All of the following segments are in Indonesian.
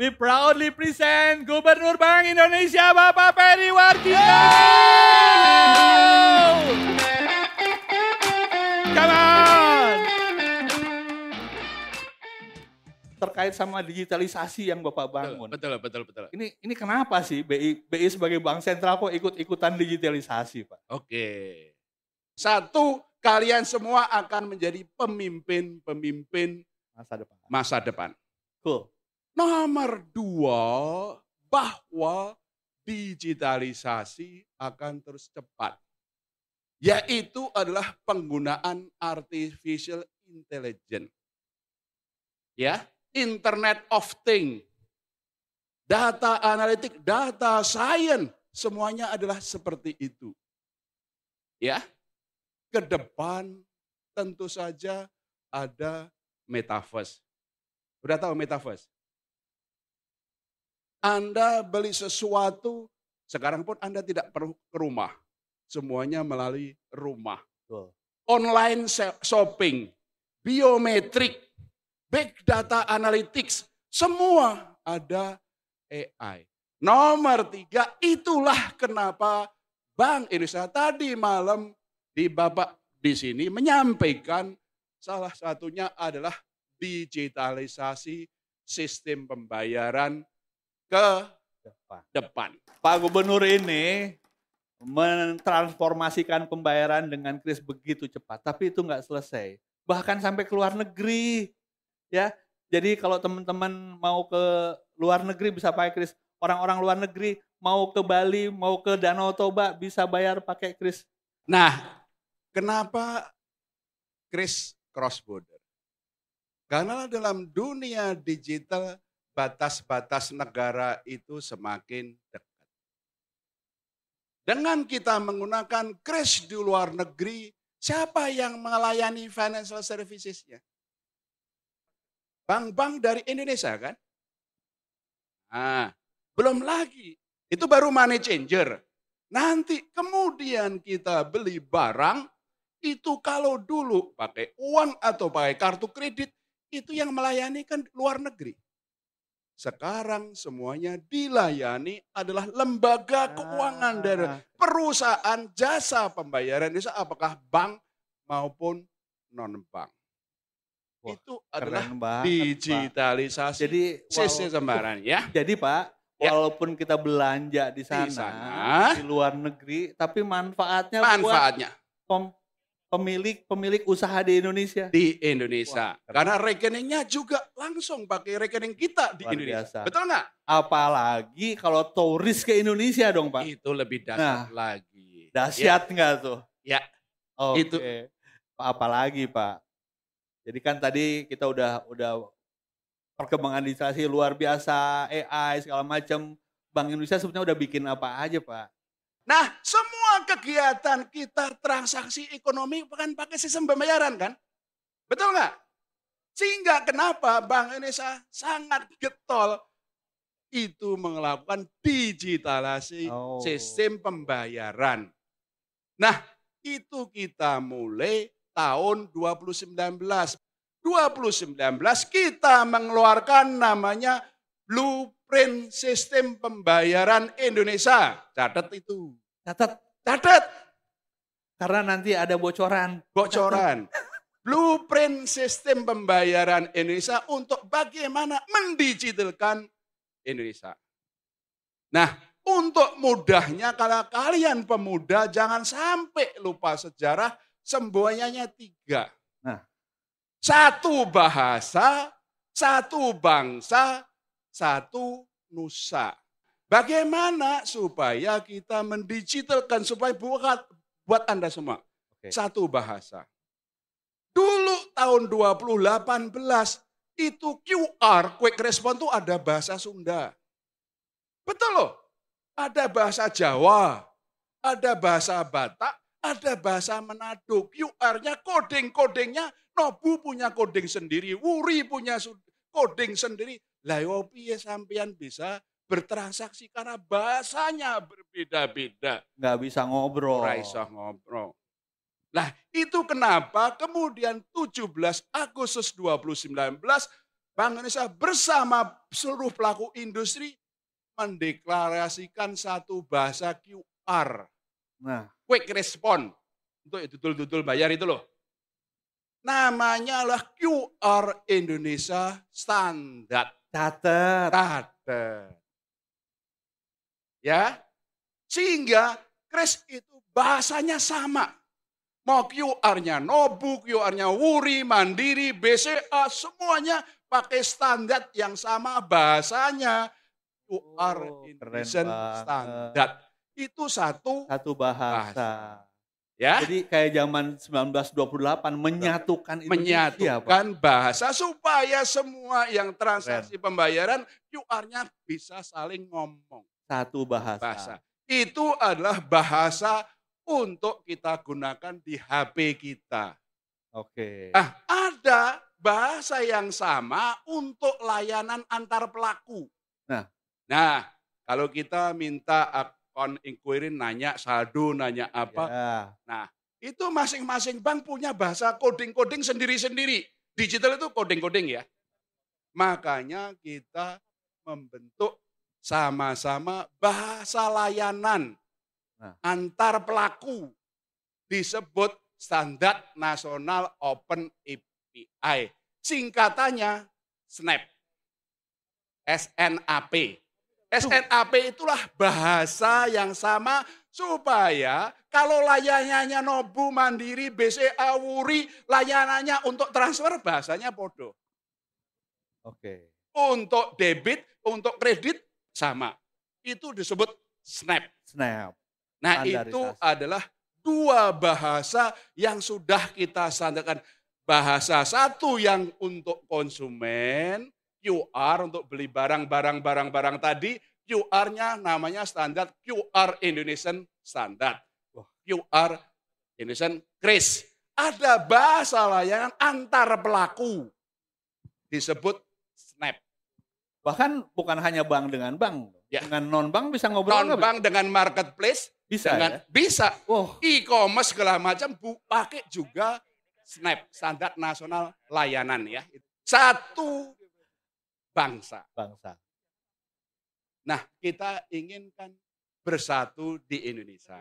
we proudly present Gubernur Bank Indonesia Bapak Peri Warjio. Come on. Terkait sama digitalisasi yang Bapak bangun. Betul, betul, betul. Ini ini kenapa sih BI BI sebagai bank sentral kok ikut-ikutan digitalisasi, Pak? Oke. Satu, kalian semua akan menjadi pemimpin-pemimpin Masa depan. masa depan. Cool. Nomor dua, bahwa digitalisasi akan terus cepat. Yaitu adalah penggunaan artificial intelligence. Ya, Internet of Things. Data analitik, data science, semuanya adalah seperti itu. Ya, ke depan tentu saja ada metaverse. Udah tahu metaverse? Anda beli sesuatu, sekarang pun Anda tidak perlu ke rumah. Semuanya melalui rumah. Betul. Online shopping, biometrik, big data analytics, semua ada AI. Nomor tiga, itulah kenapa Bank Indonesia tadi malam di Bapak di sini menyampaikan salah satunya adalah digitalisasi sistem pembayaran ke Depan. depan. Pak Gubernur ini mentransformasikan pembayaran dengan kris begitu cepat, tapi itu nggak selesai. Bahkan sampai ke luar negeri, ya. Jadi kalau teman-teman mau ke luar negeri bisa pakai kris. Orang-orang luar negeri mau ke Bali, mau ke Danau Toba bisa bayar pakai kris. Nah, kenapa kris cross border? Karena dalam dunia digital batas-batas negara itu semakin dekat. Dengan kita menggunakan kris di luar negeri, siapa yang melayani financial services-nya? Bank-bank dari Indonesia kan? Nah, belum lagi. Itu baru money changer. Nanti kemudian kita beli barang, itu kalau dulu pakai uang atau pakai kartu kredit, itu yang melayani kan luar negeri. Sekarang semuanya dilayani adalah lembaga keuangan dari perusahaan jasa pembayaran Indonesia, apakah bank maupun non-bank. Wah, itu adalah banget, Pak. digitalisasi Jadi sistem walaupun- sembaran ya. Jadi Pak, Ya. walaupun kita belanja di sana, sana. di luar negeri, tapi manfaatnya buat Manfaatnya pem- pemilik pemilik usaha di Indonesia. di Indonesia. Wah. Karena rekeningnya juga langsung pakai rekening kita di Luar Indonesia. biasa. Betul nggak? Apalagi kalau turis ke Indonesia dong Pak. Itu lebih dahsyat lagi. Dahsyat nggak tuh? Ya. Oke. Itu. Pak, Apalagi Pak. Jadi kan tadi kita udah udah perkembangan digitalisasi luar biasa, AI segala macam. Bank Indonesia sebetulnya udah bikin apa aja Pak? Nah, semua kegiatan kita transaksi ekonomi bukan pakai sistem pembayaran kan? Betul nggak? Sehingga kenapa Bank Indonesia sangat getol itu melakukan digitalisasi Oh. sistem pembayaran. Nah, itu kita mulai tahun 2019. 2019 kita mengeluarkan namanya Blueprint Sistem Pembayaran Indonesia. Catat itu. Catat Catat karena nanti ada bocoran. bocoran. Blueprint Sistem Pembayaran Indonesia untuk bagaimana mendigitalkan Indonesia. Nah, untuk mudahnya kalau kalian pemuda jangan sampai lupa sejarah semboyannya tiga. Nah. Satu bahasa, satu bangsa, satu nusa. Bagaimana supaya kita mendigitalkan supaya buat buat Anda semua. Oke. Satu bahasa. Dulu tahun 2018 itu QR quick response itu ada bahasa Sunda. Betul loh. Ada bahasa Jawa, ada bahasa Batak, ada bahasa Manado. QR-nya coding-codingnya Nobu punya coding sendiri, Wuri punya coding sendiri. Lah yo piye sampean bisa bertransaksi karena bahasanya berbeda-beda. Nggak bisa ngobrol. Ora iso ngobrol. Nah, itu kenapa kemudian 17 Agustus 2019 Bank Indonesia bersama seluruh pelaku industri mendeklarasikan satu bahasa QR. Nah, Quick response. Untuk dudul-dudul bayar itu loh. Namanya lah QR Indonesia Standar. Catat. Catat. Ya. Sehingga Kris itu bahasanya sama. Mau QR-nya Nobu, QR-nya Wuri, Mandiri, BCA, semuanya pakai standar yang sama bahasanya. QR Oh, Indonesian. Standard. Itu satu Satu bahasa. Ya Jadi kayak zaman 1928 menyatukan Indonesia, Pak. menyatukan bahasa supaya semua yang transaksi pembayaran QR-nya bisa saling ngomong Satu bahasa. bahasa. Itu adalah bahasa untuk kita gunakan di HP kita. Oke. Ah, ada bahasa yang sama untuk layanan antar pelaku. Nah. Nah, kalau kita minta account inquiry nanya saldo, nanya apa, Ya. itu masing-masing bank punya bahasa coding-coding sendiri-sendiri. Digital itu coding-coding ya. Makanya kita membentuk sama-sama bahasa layanan Nah. antar pelaku disebut Standar Nasional Open API. Singkatannya SNAP. SNAP. SNAP itulah bahasa yang sama supaya kalau layanannya Nobu, Mandiri, BCA, Wuri, layanannya untuk transfer bahasanya bodoh. Oke. Untuk debit, untuk kredit sama. Itu disebut SNAP. Snap. Nah itu adalah dua bahasa yang sudah kita sandarkan. Bahasa satu yang untuk konsumen, QR untuk beli barang-barang barang-barang tadi, QR-nya namanya standar QR Indonesian Standard. Wah. QR Indonesian Kris. Ada bahasa layanan antar pelaku. Disebut SNAP. Bahkan bukan hanya bank dengan bank. Ya. Dengan non-bank bisa ngobrol nggak? Non-bank dengan marketplace, Bisa dengan ya? bisa Wah, e-commerce segala macam bu, pakai juga SNAP, Standar Nasional Layanan ya. Satu bangsa. bangsa. Nah, kita inginkan bersatu di Indonesia.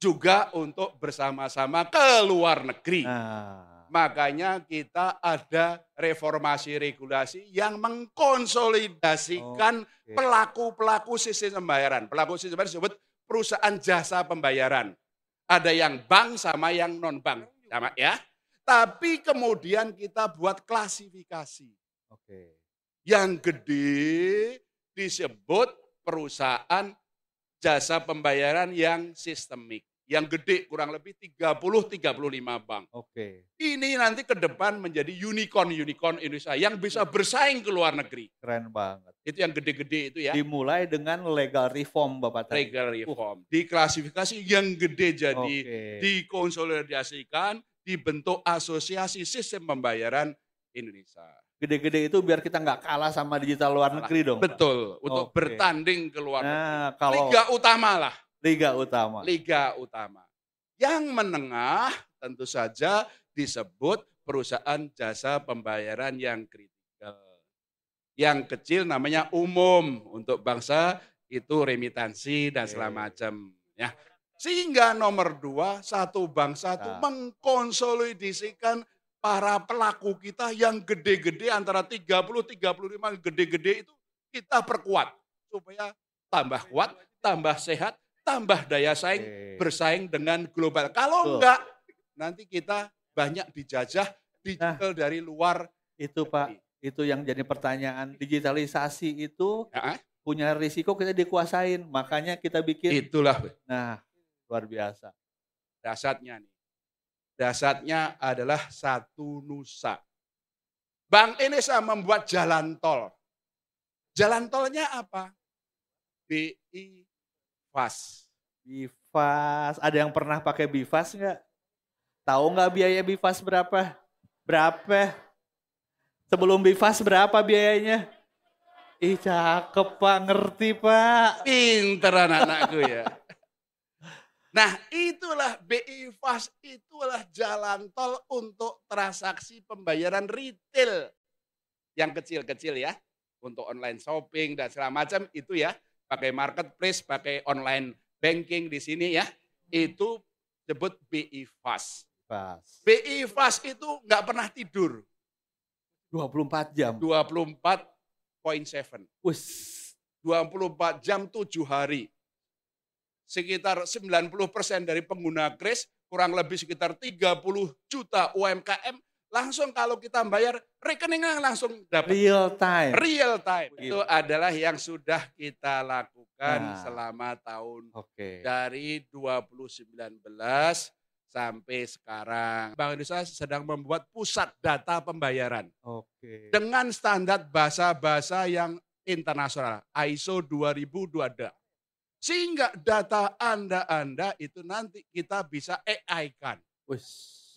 Juga untuk bersama-sama ke luar negeri. Nah, Makanya kita ada reformasi regulasi yang mengkonsolidasikan pelaku-pelaku sistem pembayaran. Pelaku sistem pembayaran disebut perusahaan jasa pembayaran. Ada yang bank sama yang non-bank. Sama ya. Tapi kemudian kita buat klasifikasi. oke. Yang gede disebut perusahaan jasa pembayaran yang sistemik. Yang gede kurang lebih 30-35 bank. Oke, Ini nanti ke depan menjadi unicorn-unicorn Indonesia yang bisa bersaing ke luar negeri. keren banget. Itu yang gede-gede itu ya. Dimulai dengan legal reform Bapak tadi. Legal reform. Diklasifikasi yang gede jadi Oke. dikonsolidasikan, dibentuk asosiasi sistem pembayaran Indonesia. Gede-gede itu biar kita nggak kalah sama digital luar negeri dong. Pak. Betul, untuk Oke. bertanding ke luar negeri. Nah, kalau Liga utama lah, liga utama. liga utama. Yang menengah tentu saja disebut perusahaan jasa pembayaran yang kritikal. Yang kecil namanya umum untuk bangsa itu remitansi dan Oke. segala macam. Ya. Sehingga nomor dua, satu bangsa itu Nah. mengkonsolidasikan para pelaku kita yang gede-gede antara 30-35 gede-gede itu kita perkuat. Supaya tambah kuat, tambah sehat, tambah daya saing, Oke. bersaing dengan global. Kalau Betul. enggak, nanti kita banyak dijajah digital dari luar. Itu Pak, itu yang jadi pertanyaan. Digitalisasi itu Ya, punya risiko kita dikuasain. Makanya kita bikin. itulah Nah, luar biasa. dasarnya nih. Dasarnya adalah satu nusa. Bank Indonesia membuat jalan tol. Jalan tolnya apa? BI Fast. Bifas, ada yang pernah pakai Bifas nggak? Tahu nggak biaya Bifas berapa? Berapa? Sebelum Bifas berapa biayanya? Ih cakep Pak, ngerti Pak. Pinter anak-anakku ya. Nah itulah BI Fast, itulah jalan tol untuk transaksi pembayaran retail. yang kecil-kecil ya, untuk online shopping dan segala macam itu ya, pakai marketplace, pakai online banking di sini ya, itu disebut BI Fast. Pas. BI Fast itu nggak pernah tidur, 24 jam. 24.7. Wis. 24 jam 7 hari. Sekitar 90% dari pengguna kris, kurang lebih sekitar 30 juta UMKM, langsung kalau kita bayar, rekeningnya langsung dapat. Real time. Real time. Itu adalah yang sudah kita lakukan Nah. selama tahun Oke. dari 2019 sampai sekarang. Bank Indonesia sedang membuat pusat data pembayaran Oke. dengan standar bahasa-bahasa yang internasional, ISO 2022. Sehingga data Anda-Anda itu nanti kita bisa AI-kan.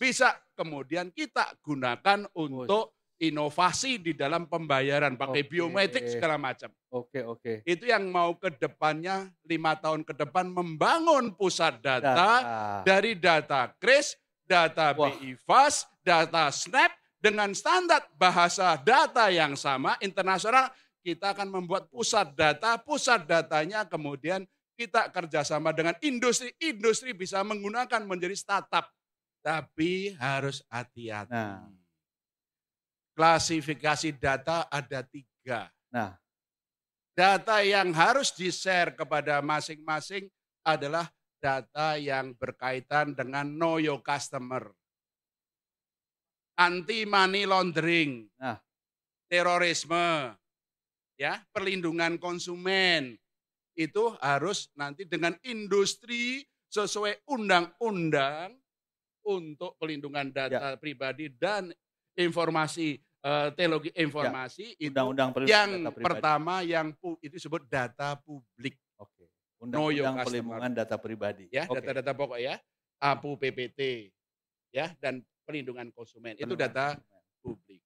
Bisa kemudian kita gunakan untuk inovasi di dalam pembayaran, pakai Oke. biometrik segala macam. Oke, oke. Itu yang mau ke depannya, lima tahun ke depan membangun pusat data, Data. dari data KRIS, data Wah. BI Fast, data Snap, dengan standar bahasa data yang sama internasional, kita akan membuat pusat data, pusat datanya kemudian kita kerjasama dengan industri, industri bisa menggunakan menjadi startup. Tapi harus hati-hati. Nah. Klasifikasi data ada tiga. Nah. Data yang harus di-share kepada masing-masing adalah data yang berkaitan dengan know your customer. Anti money laundering. Nah. Terorisme. Ya, perlindungan konsumen. Itu harus nanti dengan industri sesuai undang-undang untuk pelindungan data pribadi dan informasi eh, teknologi informasi itu Undang-undang perlindungan yang pertama yang pu- itu disebut data publik Oke. Undang-undang customer. perlindungan data pribadi. ya data-data pokok ya APU PPT ya dan perlindungan konsumen itu Perlindungan data konsumen. publik.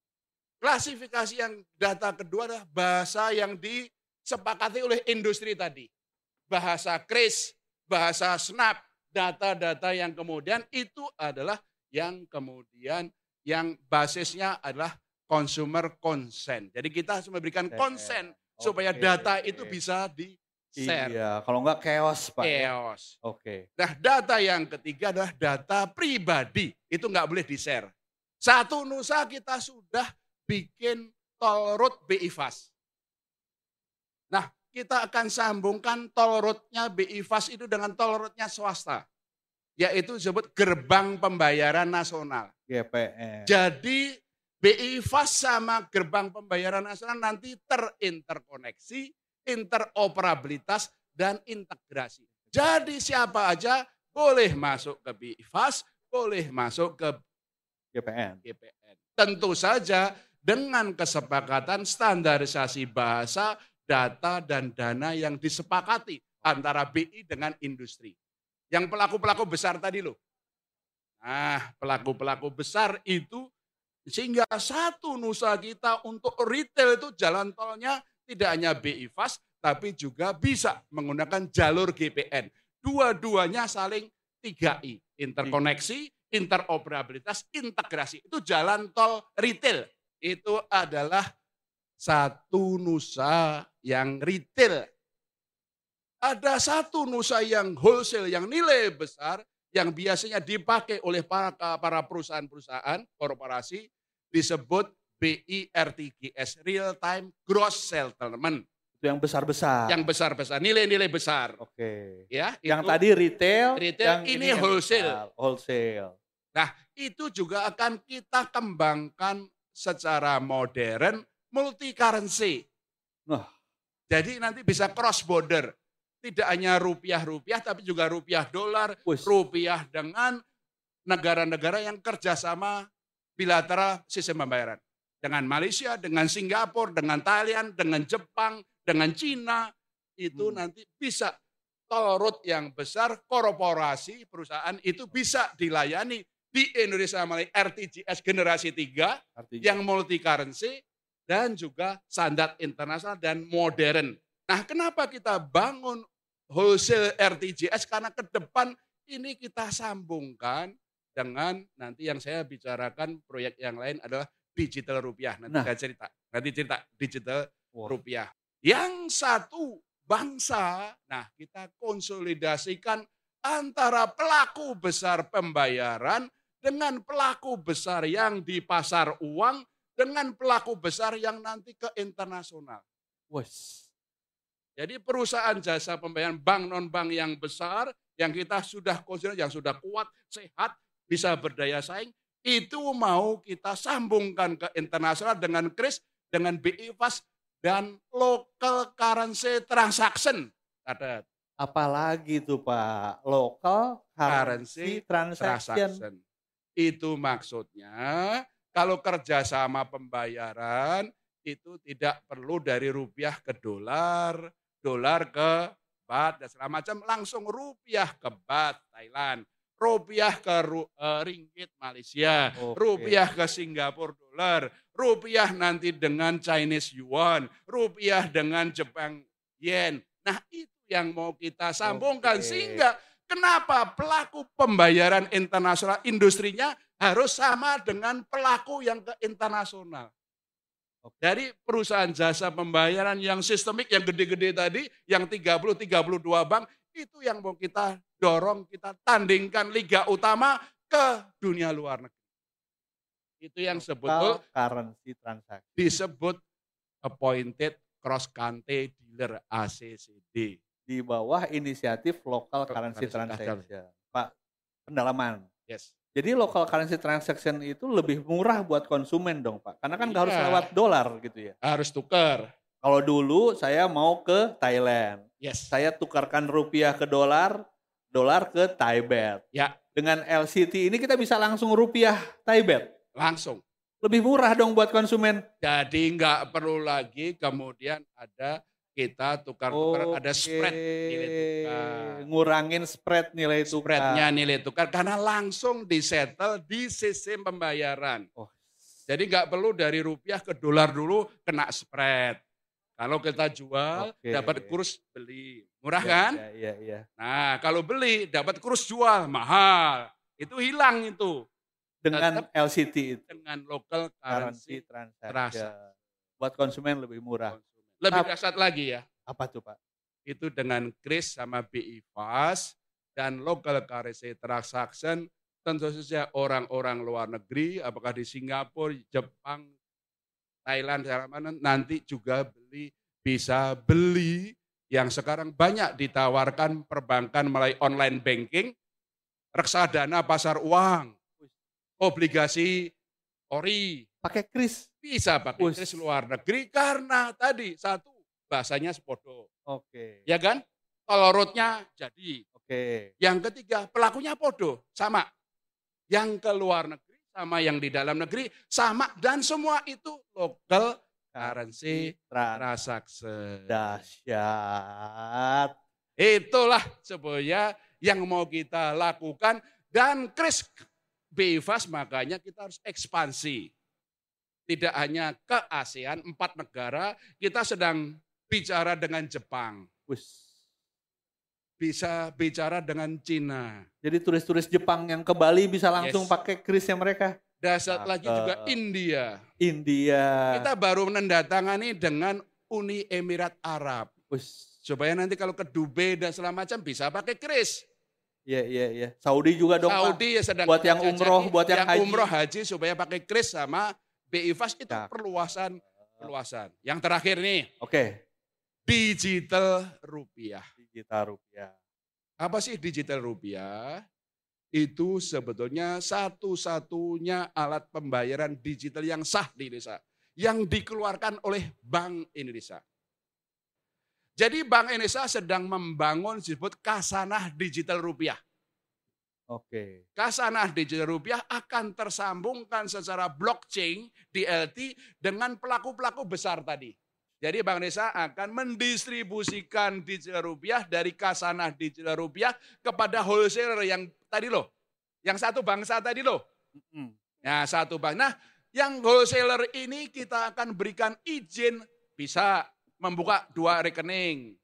Klasifikasi yang data kedua adalah bahasa yang disepakati oleh industri tadi. Bahasa KRIS, bahasa SNAP, data-data yang kemudian itu adalah yang kemudian yang basisnya adalah consumer consent. Jadi kita harus memberikan konsen supaya Oke, data itu bisa di-share. Iya, kalau enggak chaos, Pak. ya. Chaos. Oke. Nah, data yang ketiga adalah data pribadi. Itu nggak boleh di-share. Satu nusa kita sudah bikin tol road BI Fast. Nah, kita akan sambungkan tol roadnya BI Fast itu dengan tol roadnya swasta. Yaitu disebut gerbang pembayaran nasional. GPN. Jadi BI Fast sama gerbang pembayaran nasional nanti terinterkoneksi, interoperabilitas, dan integrasi. Jadi siapa aja boleh masuk ke BI Fast, boleh masuk ke GPN. GPN. Tentu saja dengan kesepakatan standarisasi bahasa, data, dan dana yang disepakati antara BI dengan industri. Yang pelaku-pelaku besar tadi loh. Nah, pelaku-pelaku besar itu sehingga satu nusa kita untuk retail itu jalan tolnya tidak hanya BI Fast, tapi juga bisa menggunakan jalur GPN. Dua-duanya saling 3I, interkoneksi, interoperabilitas, integrasi. Itu jalan tol retail. Itu adalah satu nusa yang retail. Ada satu nusa yang wholesale, yang nilai besar, yang biasanya dipakai oleh para, para perusahaan-perusahaan, korporasi, disebut BIRTGS, Real Time Gross Settlement. Itu yang besar-besar. Yang besar-besar, nilai-nilai besar. Oke. Ya, Yang itu- tadi retail, Retail, yang ini yang wholesale. besar. Wholesale. Nah, itu juga akan kita kembangkan secara modern multi currency. Wah. Jadi nanti bisa cross border. Tidak hanya rupiah-rupiah tapi juga rupiah dolar, rupiah dengan negara-negara yang kerjasama bilateral sistem pembayaran. Dengan Malaysia, dengan Singapura, dengan Thailand, dengan Jepang, dengan Cina, itu Hmm. nanti bisa tol road yang besar, korporasi, perusahaan itu bisa dilayani di Indonesia melalui RTGS generasi 3 Artinya yang multi currency dan juga standar internasional dan modern. Nah, kenapa kita bangun wholesale RTGS? Karena ke depan ini kita sambungkan dengan nanti yang saya bicarakan proyek yang lain adalah digital rupiah. Nanti Nah. saya cerita. Nanti cerita digital Wah. rupiah. Yang satu bangsa, nah kita konsolidasikan antara pelaku besar pembayaran dengan pelaku besar yang di pasar uang dengan pelaku besar yang nanti ke internasional. Wes. Jadi perusahaan jasa pembayaran bank non bank yang besar yang kita sudah konsolidasi yang sudah kuat, sehat, bisa berdaya saing, itu mau kita sambungkan ke internasional dengan KRIS, dengan BI Fast, dan local currency transaction. Ada Apalagi tuh Pak, local currency, Currency transaction. transaction. Itu maksudnya kalau kerjasama pembayaran itu tidak perlu dari rupiah ke dolar, dolar ke baht dan segala macam langsung rupiah ke baht Thailand, rupiah ke ru- eh, ringgit Malaysia, Oke. rupiah ke Singapura dolar, rupiah nanti dengan Chinese yuan, rupiah dengan Jepang yen. Nah, itu yang mau kita sambungkan Oke. sehingga kenapa pelaku pembayaran internasional industrinya harus sama dengan pelaku yang ke internasional. Dari perusahaan jasa pembayaran yang sistemik, yang gede-gede tadi, yang 30-32 bank, itu yang mau kita dorong, kita tandingkan liga utama ke dunia luar negeri. Itu yang sebetul currency transaction. disebut appointed cross country dealer ACCD. Di bawah inisiatif local Local currency currency transaction. Pak, pendalaman. Yes. Jadi local currency transaction itu lebih murah buat konsumen dong Pak. Karena kan nggak harus Iya. lewat dolar gitu ya. Harus tukar. Kalau dulu saya mau ke Thailand. Yes. Saya tukarkan rupiah ke dolar, dolar ke Thai baht. Ya. Dengan LCT ini kita bisa langsung rupiah Thai baht. Langsung. Lebih murah dong buat konsumen. Jadi nggak perlu lagi kemudian ada kita tukar-tukar, ada spread nilai tukar. Ngurangin spread nilai tukar. Spreadnya nilai tukar karena langsung disetel di sistem pembayaran. Oh. Jadi nggak perlu dari rupiah ke dolar dulu kena spread. Kalau kita jual Oke. dapat kurs beli, murah Iya, kan? Iya, iya, iya. Nah kalau beli dapat kurs jual mahal, itu hilang itu Dengan LCT itu. dengan local Currency currency transaction. transaction. Buat konsumen lebih murah. konsumen. Lebih Tap- dahsyat lagi ya, Apa tuh Pak? itu dengan KRIS sama BI Fast dan local currency transaction. Tentu saja orang-orang luar negeri, apakah di Singapura, Jepang, Thailand, segala mana, nanti juga beli bisa beli. Yang sekarang banyak ditawarkan perbankan melalui online banking, reksadana pasar uang, obligasi ori, Pakai kris. Bisa pakai Wus. kris luar negeri karena tadi satu bahasanya sepodo, Oke. ya kan? Kalau roadnya jadi. Oke. Yang ketiga pelakunya podo sama. Yang ke luar negeri sama yang di dalam negeri sama dan semua itu local currency transaction. Dahsyat. Itulah sebenarnya yang mau kita lakukan dan Kris Bifas makanya kita harus ekspansi. Tidak hanya ke ASEAN, empat negara, kita sedang bicara dengan Jepang, bisa bicara dengan Cina. Jadi turis-turis Jepang yang ke Bali bisa langsung Yes. pakai krisnya mereka. Dasar lagi juga. India. India. Kita baru menandatangani dengan Uni Emirat Arab. Wus. Supaya nanti kalau ke Dubai dan segala macam bisa pakai kris. Iya, iya, iya. Saudi juga dong. Saudi ya sedang Buat yang umroh, buat yang haji. umroh haji supaya pakai kris sama BI Fast itu Cakep. perluasan perluasan. Yang terakhir nih, Oke. digital rupiah. Digital rupiah. Apa sih digital rupiah? Itu sebetulnya satu-satunya alat pembayaran digital yang sah di Indonesia. Yang dikeluarkan oleh Bank Indonesia. Jadi Bank Indonesia sedang membangun disebut kasanah digital rupiah. Oke. Kasanah digital rupiah akan tersambungkan secara blockchain DLT dengan pelaku-pelaku besar tadi. Jadi Bank Indonesia akan mendistribusikan digital rupiah dari kasanah digital rupiah kepada wholesaler yang tadi loh. Yang satu bangsa tadi loh. Mm-mm. Nah satu bank. Nah yang wholesaler ini kita akan berikan izin bisa membuka dua rekening.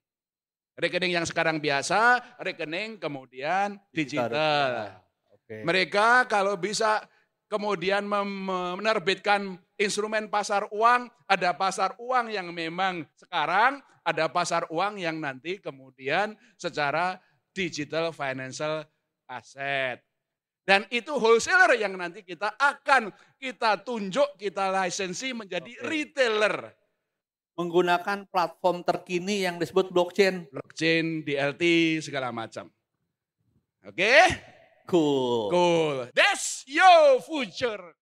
Rekening yang sekarang biasa, rekening kemudian digital. Oke. Mereka kalau bisa kemudian menerbitkan instrumen pasar uang, ada pasar uang yang memang sekarang, ada pasar uang yang nanti kemudian secara digital financial asset. Dan itu wholesaler yang nanti kita akan kita tunjuk, kita lisensi menjadi Oke. retailer. Menggunakan platform terkini yang disebut blockchain. Blockchain, DLT, segala macam. Oke? Cool. Cool. That's your future.